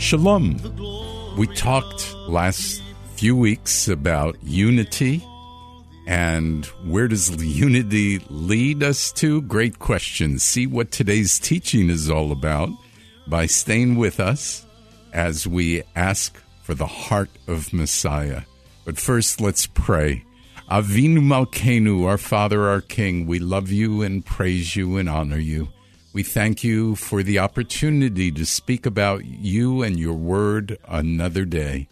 Shalom. We talked last few weeks about unity and where does unity lead us to? Great question. See what today's teaching is all about by staying with us as we ask for the heart of Messiah. But first, let's pray. Avinu Malkenu, our Father, our King, we love you and praise you and honor you. We thank you for the opportunity to speak about you and your word another day.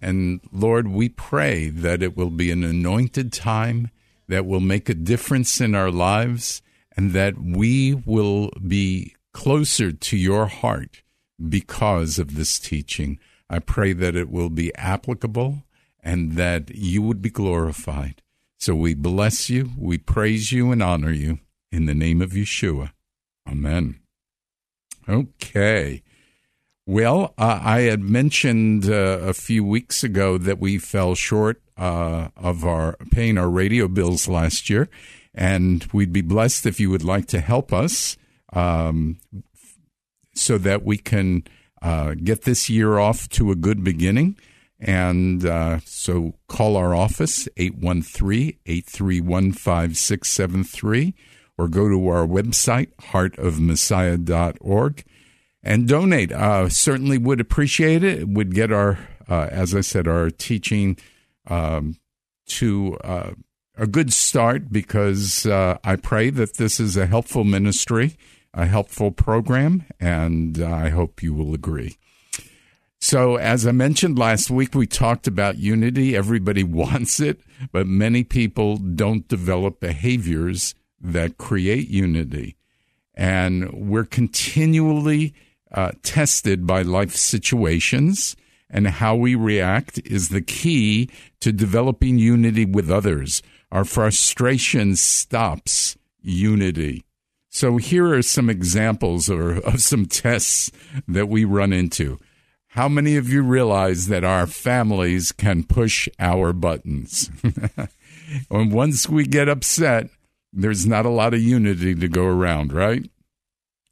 And Lord, we pray that it will be an anointed time that will make a difference in our lives and that we will be closer to your heart because of this teaching. I pray that it will be applicable and that you would be glorified. So we bless you, we praise you, and honor you in the name of Yeshua. Amen. Okay. Well, uh, I had mentioned uh, a few weeks ago that we fell short uh, of our paying our radio bills last year, and we'd be blessed if you would like to help us um, so that we can uh, get this year off to a good beginning. And uh, so call our office, 813 831 5673 or go to our website, heartofmessiah.org, and donate. Uh, certainly would appreciate it. it would get our, uh, as I said, our teaching um, to uh, a good start because uh, I pray that this is a helpful ministry, a helpful program, and I hope you will agree. So, as I mentioned last week, we talked about unity. Everybody wants it, but many people don't develop behaviors that create unity. And we're continually uh, tested by life situations, and how we react is the key to developing unity with others. Our frustration stops unity. So here are some examples or of some tests that we run into. How many of you realize that our families can push our buttons? and once we get upset, there's not a lot of unity to go around, right?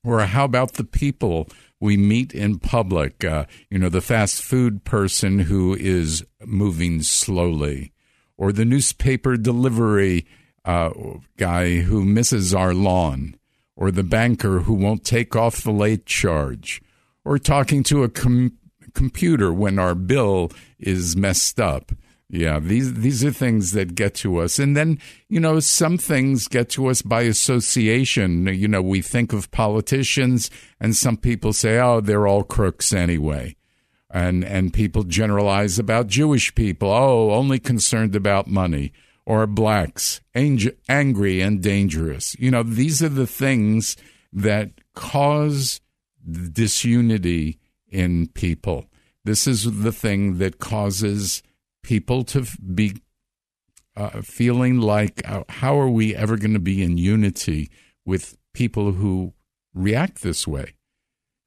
Or how about the people we meet in public? Uh, you know, the fast food person who is moving slowly, or the newspaper delivery uh, guy who misses our lawn, or the banker who won't take off the late charge, or talking to a com- computer when our bill is messed up. Yeah, these these are things that get to us. And then, you know, some things get to us by association. You know, we think of politicians and some people say, "Oh, they're all crooks anyway." And and people generalize about Jewish people, "Oh, only concerned about money." Or blacks, ang- angry and dangerous. You know, these are the things that cause disunity in people. This is the thing that causes people to be uh, feeling like, uh, how are we ever going to be in unity with people who react this way?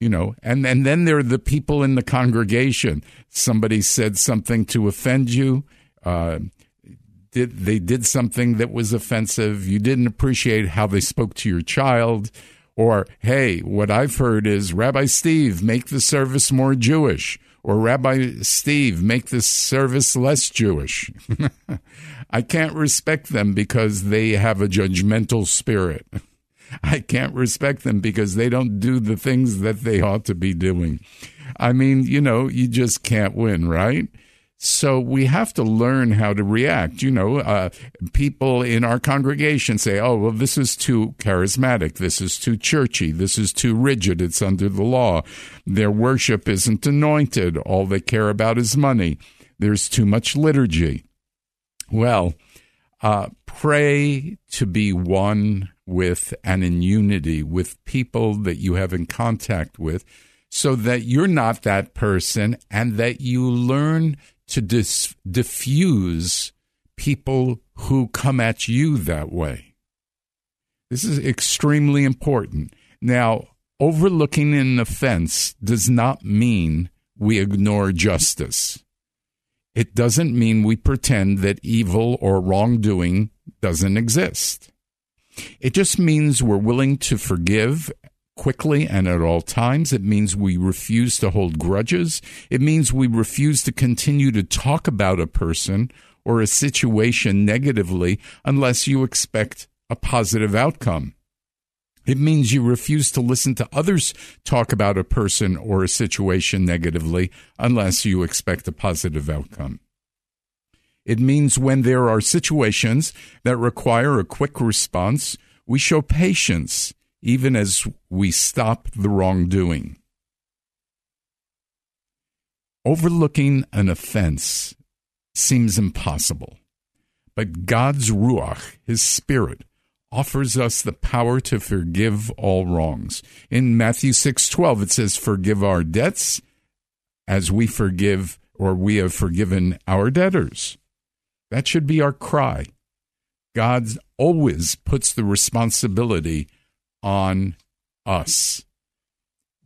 You know, and, and then there are the people in the congregation. Somebody said something to offend you. Uh, did they did something that was offensive? You didn't appreciate how they spoke to your child, or hey, what I've heard is Rabbi Steve make the service more Jewish or Rabbi Steve, make this service less Jewish. I can't respect them because they have a judgmental spirit. I can't respect them because they don't do the things that they ought to be doing. I mean, you know, you just can't win, right? So we have to learn how to react. You know, uh, people in our congregation say, oh, well, this is too charismatic. This is too churchy. This is too rigid. It's under the law. Their worship isn't anointed. All they care about is money. There's too much liturgy. Well, uh, pray to be one with and in unity with people that you have in contact with so that you're not that person and that you learn to dis- diffuse people who come at you that way. This is extremely important. Now, overlooking an offense does not mean we ignore justice. It doesn't mean we pretend that evil or wrongdoing doesn't exist. It just means we're willing to forgive quickly and at all times. It means we refuse to hold grudges. It means we refuse to continue to talk about a person or a situation negatively unless you expect a positive outcome. It means you refuse to listen to others talk about a person or a situation negatively unless you expect a positive outcome. It means when there are situations that require a quick response, we show patience even as we stop the wrongdoing. Overlooking an offense seems impossible, but God's Ruach, His Spirit, offers us the power to forgive all wrongs. In Matthew 6:12 it says forgive our debts as we forgive or we have forgiven our debtors. That should be our cry. God always puts the responsibility on us.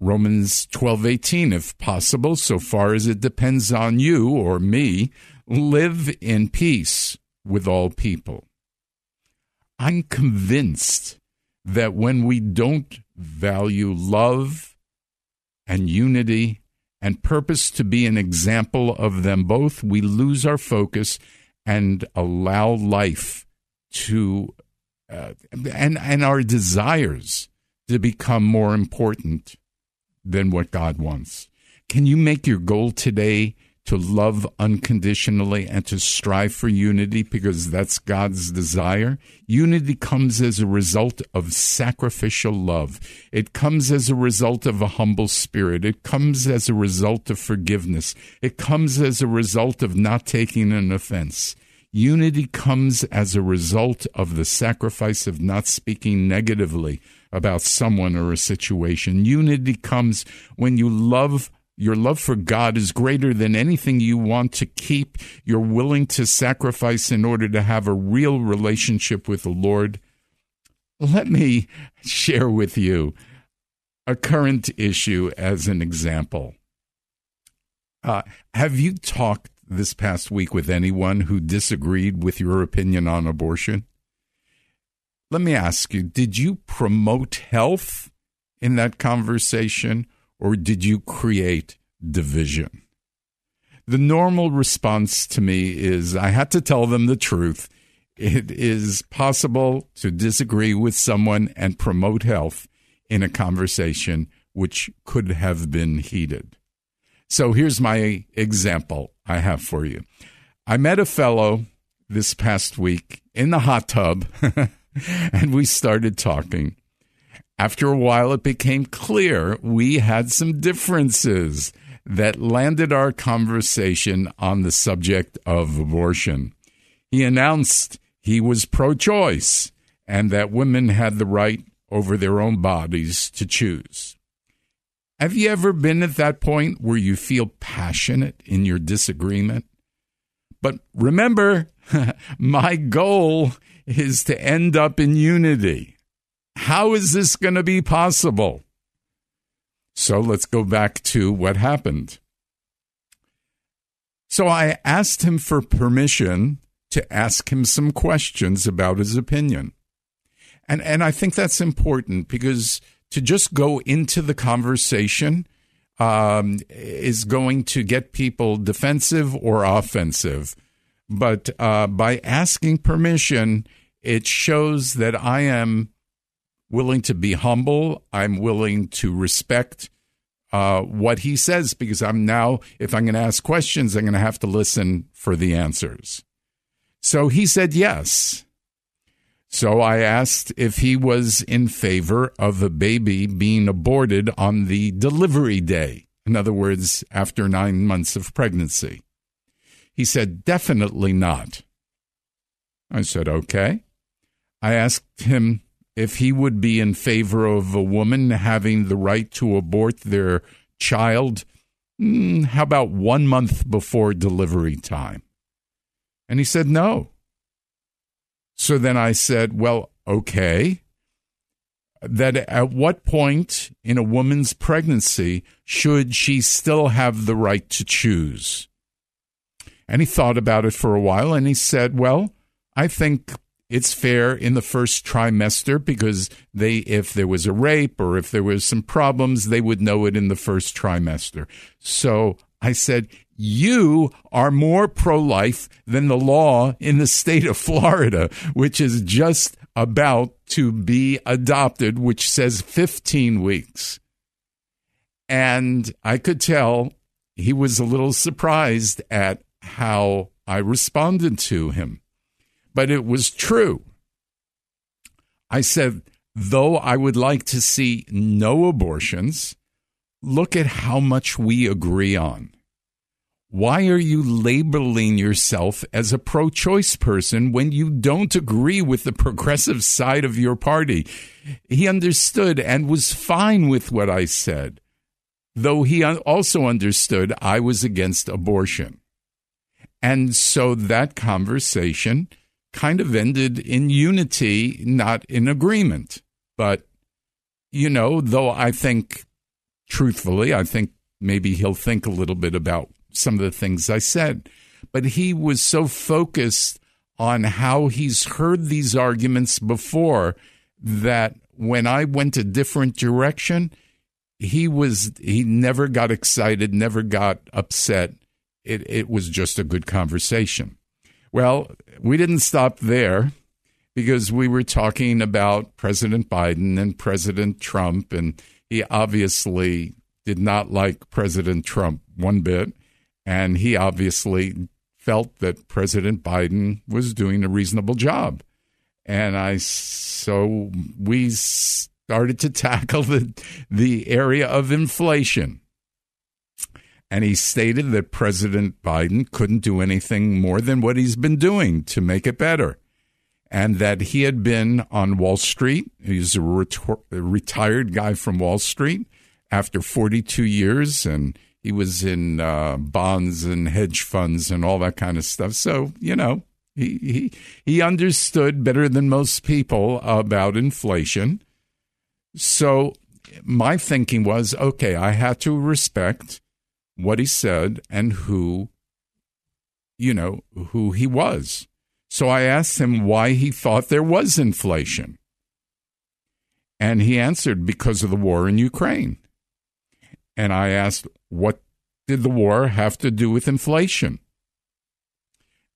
Romans 12:18 if possible so far as it depends on you or me live in peace with all people. I'm convinced that when we don't value love and unity and purpose to be an example of them both, we lose our focus and allow life to uh, and and our desires to become more important than what God wants. Can you make your goal today to love unconditionally and to strive for unity because that's God's desire? Unity comes as a result of sacrificial love. It comes as a result of a humble spirit. It comes as a result of forgiveness. It comes as a result of not taking an offense. Unity comes as a result of the sacrifice of not speaking negatively about someone or a situation. Unity comes when you love your love for God is greater than anything you want to keep. You're willing to sacrifice in order to have a real relationship with the Lord. Let me share with you a current issue as an example. Uh, have you talked this past week with anyone who disagreed with your opinion on abortion? Let me ask you did you promote health in that conversation or did you create division? The normal response to me is I had to tell them the truth. It is possible to disagree with someone and promote health in a conversation which could have been heated. So here's my example I have for you. I met a fellow this past week in the hot tub, and we started talking. After a while, it became clear we had some differences that landed our conversation on the subject of abortion. He announced he was pro choice and that women had the right over their own bodies to choose. Have you ever been at that point where you feel passionate in your disagreement? But remember, my goal is to end up in unity. How is this going to be possible? So let's go back to what happened. So I asked him for permission to ask him some questions about his opinion. And and I think that's important because to just go into the conversation um, is going to get people defensive or offensive. But uh, by asking permission, it shows that I am willing to be humble. I'm willing to respect uh, what he says because I'm now, if I'm going to ask questions, I'm going to have to listen for the answers. So he said yes. So I asked if he was in favor of a baby being aborted on the delivery day. In other words, after nine months of pregnancy. He said, definitely not. I said, okay. I asked him if he would be in favor of a woman having the right to abort their child, mm, how about one month before delivery time? And he said, no. So then I said, well, okay. That at what point in a woman's pregnancy should she still have the right to choose? And he thought about it for a while and he said, well, I think it's fair in the first trimester because they if there was a rape or if there was some problems they would know it in the first trimester so i said you are more pro-life than the law in the state of florida which is just about to be adopted which says 15 weeks and i could tell he was a little surprised at how i responded to him but it was true. I said, though I would like to see no abortions, look at how much we agree on. Why are you labeling yourself as a pro choice person when you don't agree with the progressive side of your party? He understood and was fine with what I said, though he also understood I was against abortion. And so that conversation kind of ended in unity, not in agreement. But, you know, though I think, truthfully, I think maybe he'll think a little bit about some of the things I said. But he was so focused on how he's heard these arguments before that when I went a different direction, he was he never got excited, never got upset. It it was just a good conversation. Well, we didn't stop there because we were talking about President Biden and President Trump, and he obviously did not like President Trump one bit. And he obviously felt that President Biden was doing a reasonable job. And I, so we started to tackle the, the area of inflation. And he stated that President Biden couldn't do anything more than what he's been doing to make it better. And that he had been on Wall Street. He's a, a retired guy from Wall Street after 42 years, and he was in uh, bonds and hedge funds and all that kind of stuff. So, you know, he, he, he understood better than most people about inflation. So my thinking was okay, I had to respect what he said and who, you know, who he was. So I asked him why he thought there was inflation. And he answered because of the war in Ukraine. And I asked, what did the war have to do with inflation?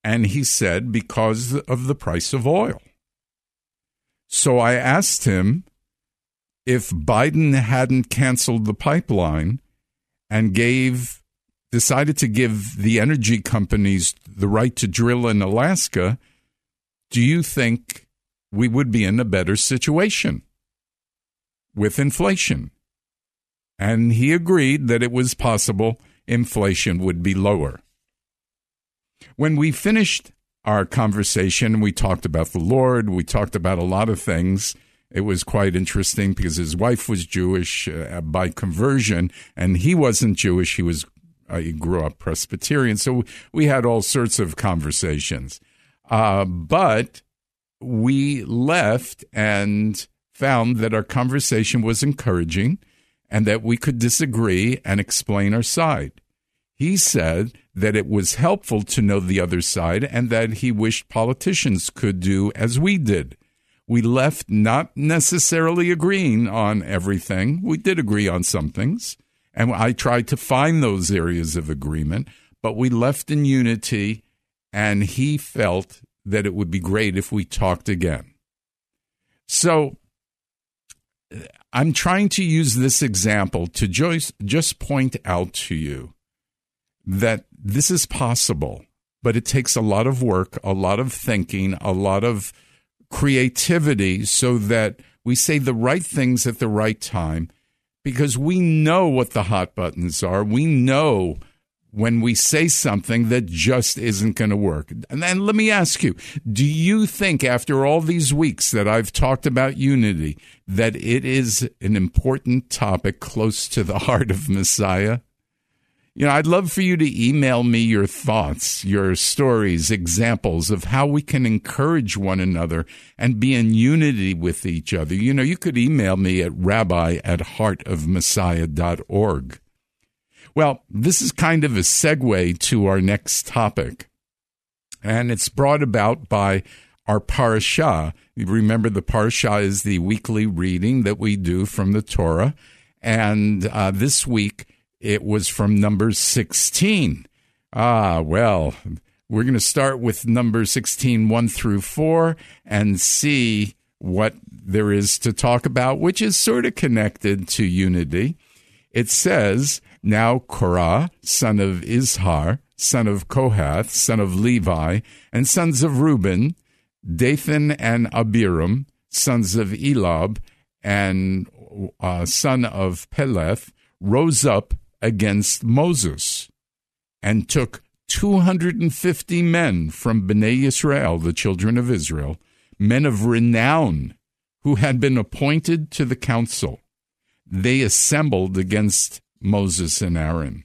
And he said, because of the price of oil. So I asked him if Biden hadn't canceled the pipeline, and gave decided to give the energy companies the right to drill in Alaska, do you think we would be in a better situation with inflation? And he agreed that it was possible inflation would be lower. When we finished our conversation, we talked about the Lord, we talked about a lot of things. It was quite interesting because his wife was Jewish uh, by conversion, and he wasn't Jewish. He was uh, he grew up Presbyterian, so we had all sorts of conversations. Uh, but we left and found that our conversation was encouraging, and that we could disagree and explain our side. He said that it was helpful to know the other side, and that he wished politicians could do as we did we left not necessarily agreeing on everything. We did agree on some things, and I tried to find those areas of agreement, but we left in unity, and he felt that it would be great if we talked again. So I'm trying to use this example to just, just point out to you that this is possible, but it takes a lot of work, a lot of thinking, a lot of creativity so that we say the right things at the right time because we know what the hot buttons are. We know when we say something that just isn't going to work. And then let me ask you do you think, after all these weeks that I've talked about unity, that it is an important topic close to the heart of Messiah? You know, I'd love for you to email me your thoughts, your stories, examples of how we can encourage one another and be in unity with each other. You know, you could email me at rabbi at heartofmessiah.org. Well, this is kind of a segue to our next topic, and it's brought about by our parashah. Remember, the parashah is the weekly reading that we do from the Torah, and uh, this week it was from number 16. Ah, well, we're going to start with number 16, 1 through 4, and see what there is to talk about, which is sort of connected to unity. It says, Now Korah, son of Izhar, son of Kohath, son of Levi, and sons of Reuben, Dathan and Abiram, sons of Eliab, and uh, son of Peleth, rose up against Moses and took 250 men from Bnei Israel, the children of Israel, men of renown who had been appointed to the council. They assembled against Moses and Aaron.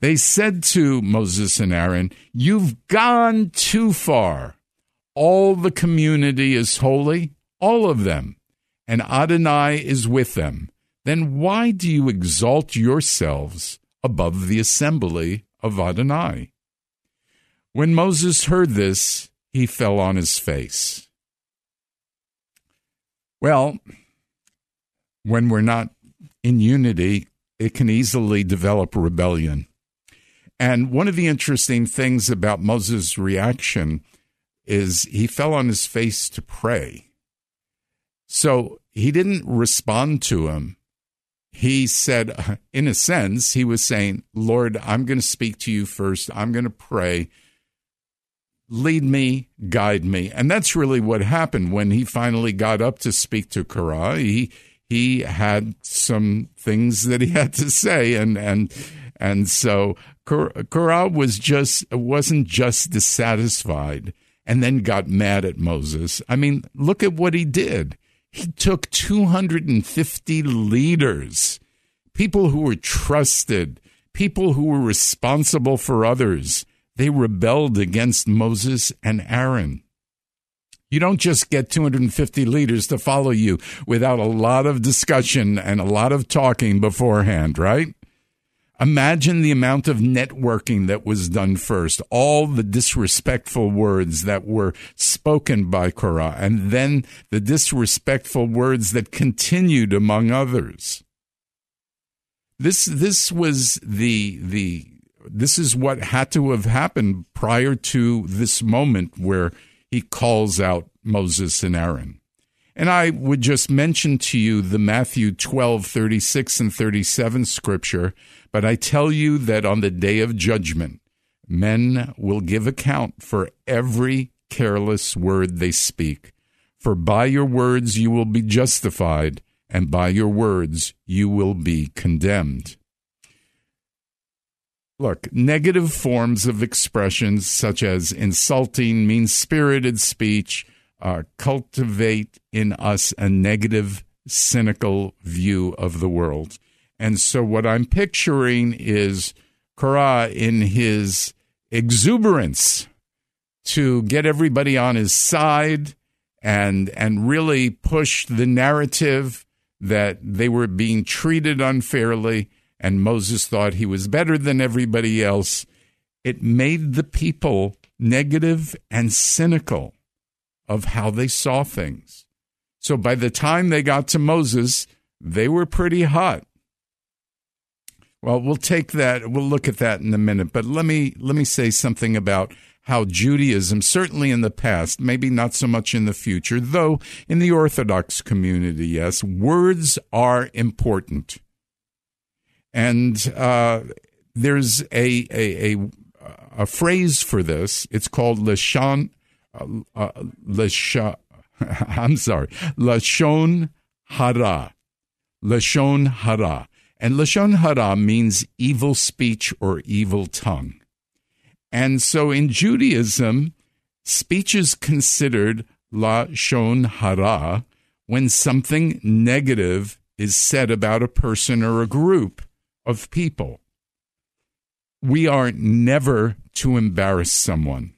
They said to Moses and Aaron, You've gone too far. All the community is holy, all of them, and Adonai is with them then why do you exalt yourselves above the assembly of Adonai? When Moses heard this, he fell on his face. Well, when we're not in unity, it can easily develop rebellion. And one of the interesting things about Moses' reaction is he fell on his face to pray. So he didn't respond to him he said, in a sense, he was saying, Lord, I'm going to speak to you first. I'm going to pray. Lead me, guide me. And that's really what happened when he finally got up to speak to Korah. He, he had some things that he had to say. And, and, and so Korah was just, wasn't just dissatisfied and then got mad at Moses. I mean, look at what he did he took 250 leaders, people who were trusted, people who were responsible for others. They rebelled against Moses and Aaron. You don't just get 250 leaders to follow you without a lot of discussion and a lot of talking beforehand, right? Imagine the amount of networking that was done first, all the disrespectful words that were spoken by Korah, and then the disrespectful words that continued among others. This this was the the this is what had to have happened prior to this moment where he calls out Moses and Aaron. And I would just mention to you the Matthew 12, 36 and 37 scripture but I tell you that on the day of judgment, men will give account for every careless word they speak. For by your words you will be justified, and by your words you will be condemned. Look, negative forms of expressions such as insulting, mean spirited speech uh, cultivate in us a negative, cynical view of the world. And so what I'm picturing is Korah in his exuberance to get everybody on his side and and really push the narrative that they were being treated unfairly and Moses thought he was better than everybody else. It made the people negative and cynical of how they saw things. So by the time they got to Moses, they were pretty hot. Well, we'll take that. We'll look at that in a minute. But let me let me say something about how Judaism, certainly in the past, maybe not so much in the future, though in the Orthodox community, yes, words are important. And uh, there's a, a, a, a, phrase for this. It's called Lashon, uh, uh, Lashon, I'm sorry, Lashon Hara. Lashon Hara. And Lashon Hara means evil speech or evil tongue. And so in Judaism, speech is considered Lashon Hara when something negative is said about a person or a group of people. We are never to embarrass someone.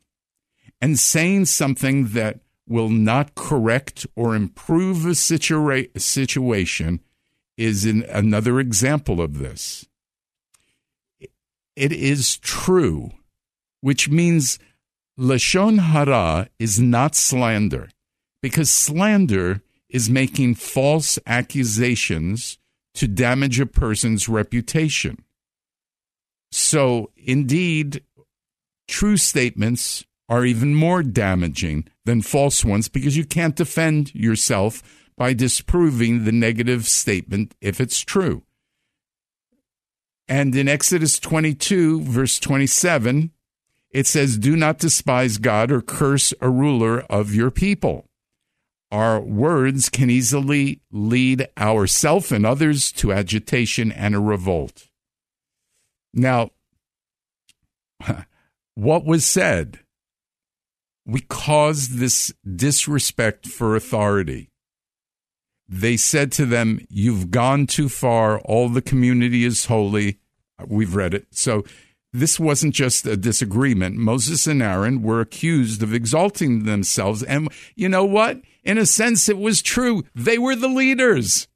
And saying something that will not correct or improve a situa- situation is another example of this. It is true, which means Lashon Hara is not slander, because slander is making false accusations to damage a person's reputation. So, indeed, true statements are even more damaging than false ones because you can't defend yourself by disproving the negative statement if it's true. And in Exodus 22, verse 27, it says, Do not despise God or curse a ruler of your people. Our words can easily lead ourselves and others to agitation and a revolt. Now, what was said? We caused this disrespect for authority. They said to them, You've gone too far. All the community is holy. We've read it. So this wasn't just a disagreement. Moses and Aaron were accused of exalting themselves. And you know what? In a sense, it was true. They were the leaders.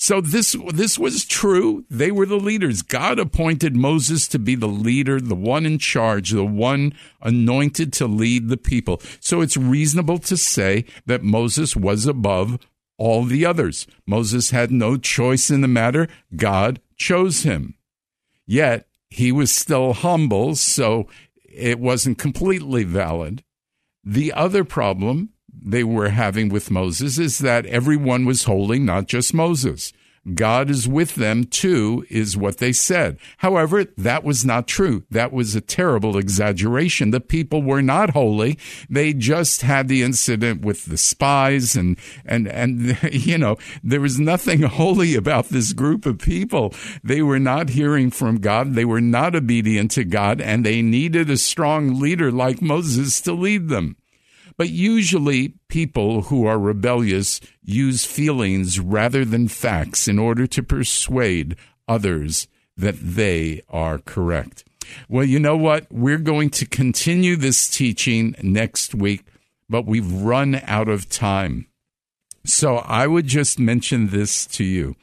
So this this was true. They were the leaders. God appointed Moses to be the leader, the one in charge, the one anointed to lead the people. So it's reasonable to say that Moses was above all the others. Moses had no choice in the matter. God chose him. Yet he was still humble, so it wasn't completely valid. The other problem they were having with Moses is that everyone was holy, not just Moses. God is with them too, is what they said. However, that was not true. That was a terrible exaggeration. The people were not holy. They just had the incident with the spies and, and, and, you know, there was nothing holy about this group of people. They were not hearing from God. They were not obedient to God and they needed a strong leader like Moses to lead them. But usually, people who are rebellious use feelings rather than facts in order to persuade others that they are correct. Well, you know what? We're going to continue this teaching next week, but we've run out of time. So I would just mention this to you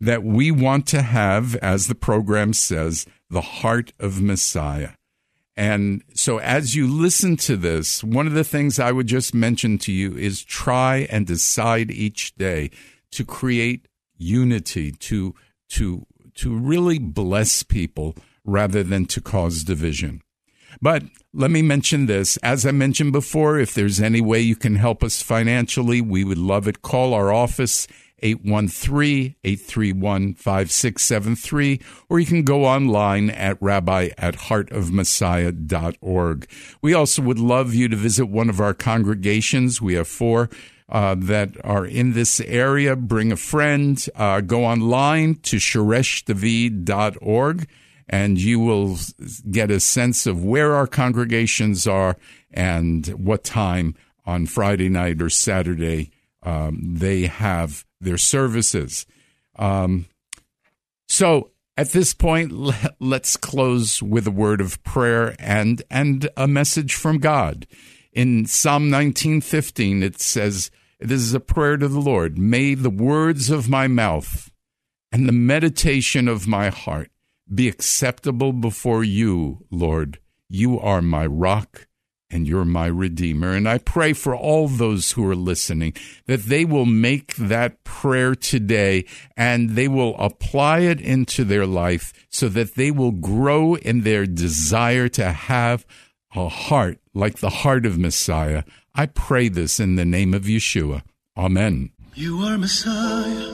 that we want to have, as the program says, the heart of Messiah. And so, as you listen to this, one of the things I would just mention to you is try and decide each day to create unity, to to to really bless people rather than to cause division. But let me mention this. As I mentioned before, if there's any way you can help us financially, we would love it. Call our office 813-831-5673 or you can go online at rabbi at heartofmessiah.org. We also would love you to visit one of our congregations. We have four uh, that are in this area. Bring a friend. Uh, go online to shoreshdavid.org and you will get a sense of where our congregations are and what time on Friday night or Saturday um, they have their services. Um, so at this point, let's close with a word of prayer and and a message from God. In Psalm 19:15, it says, "This is a prayer to the Lord. May the words of my mouth and the meditation of my heart be acceptable before you, Lord. You are my rock and you're my Redeemer. And I pray for all those who are listening that they will make that prayer today and they will apply it into their life so that they will grow in their desire to have a heart like the heart of Messiah. I pray this in the name of Yeshua. Amen. You are Messiah,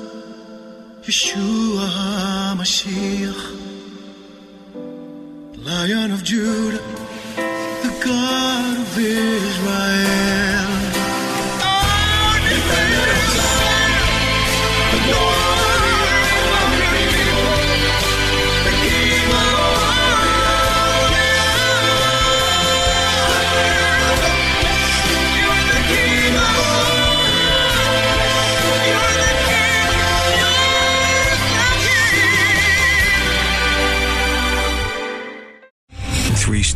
Yeshua HaMashiach, Lion of Judah, Israel.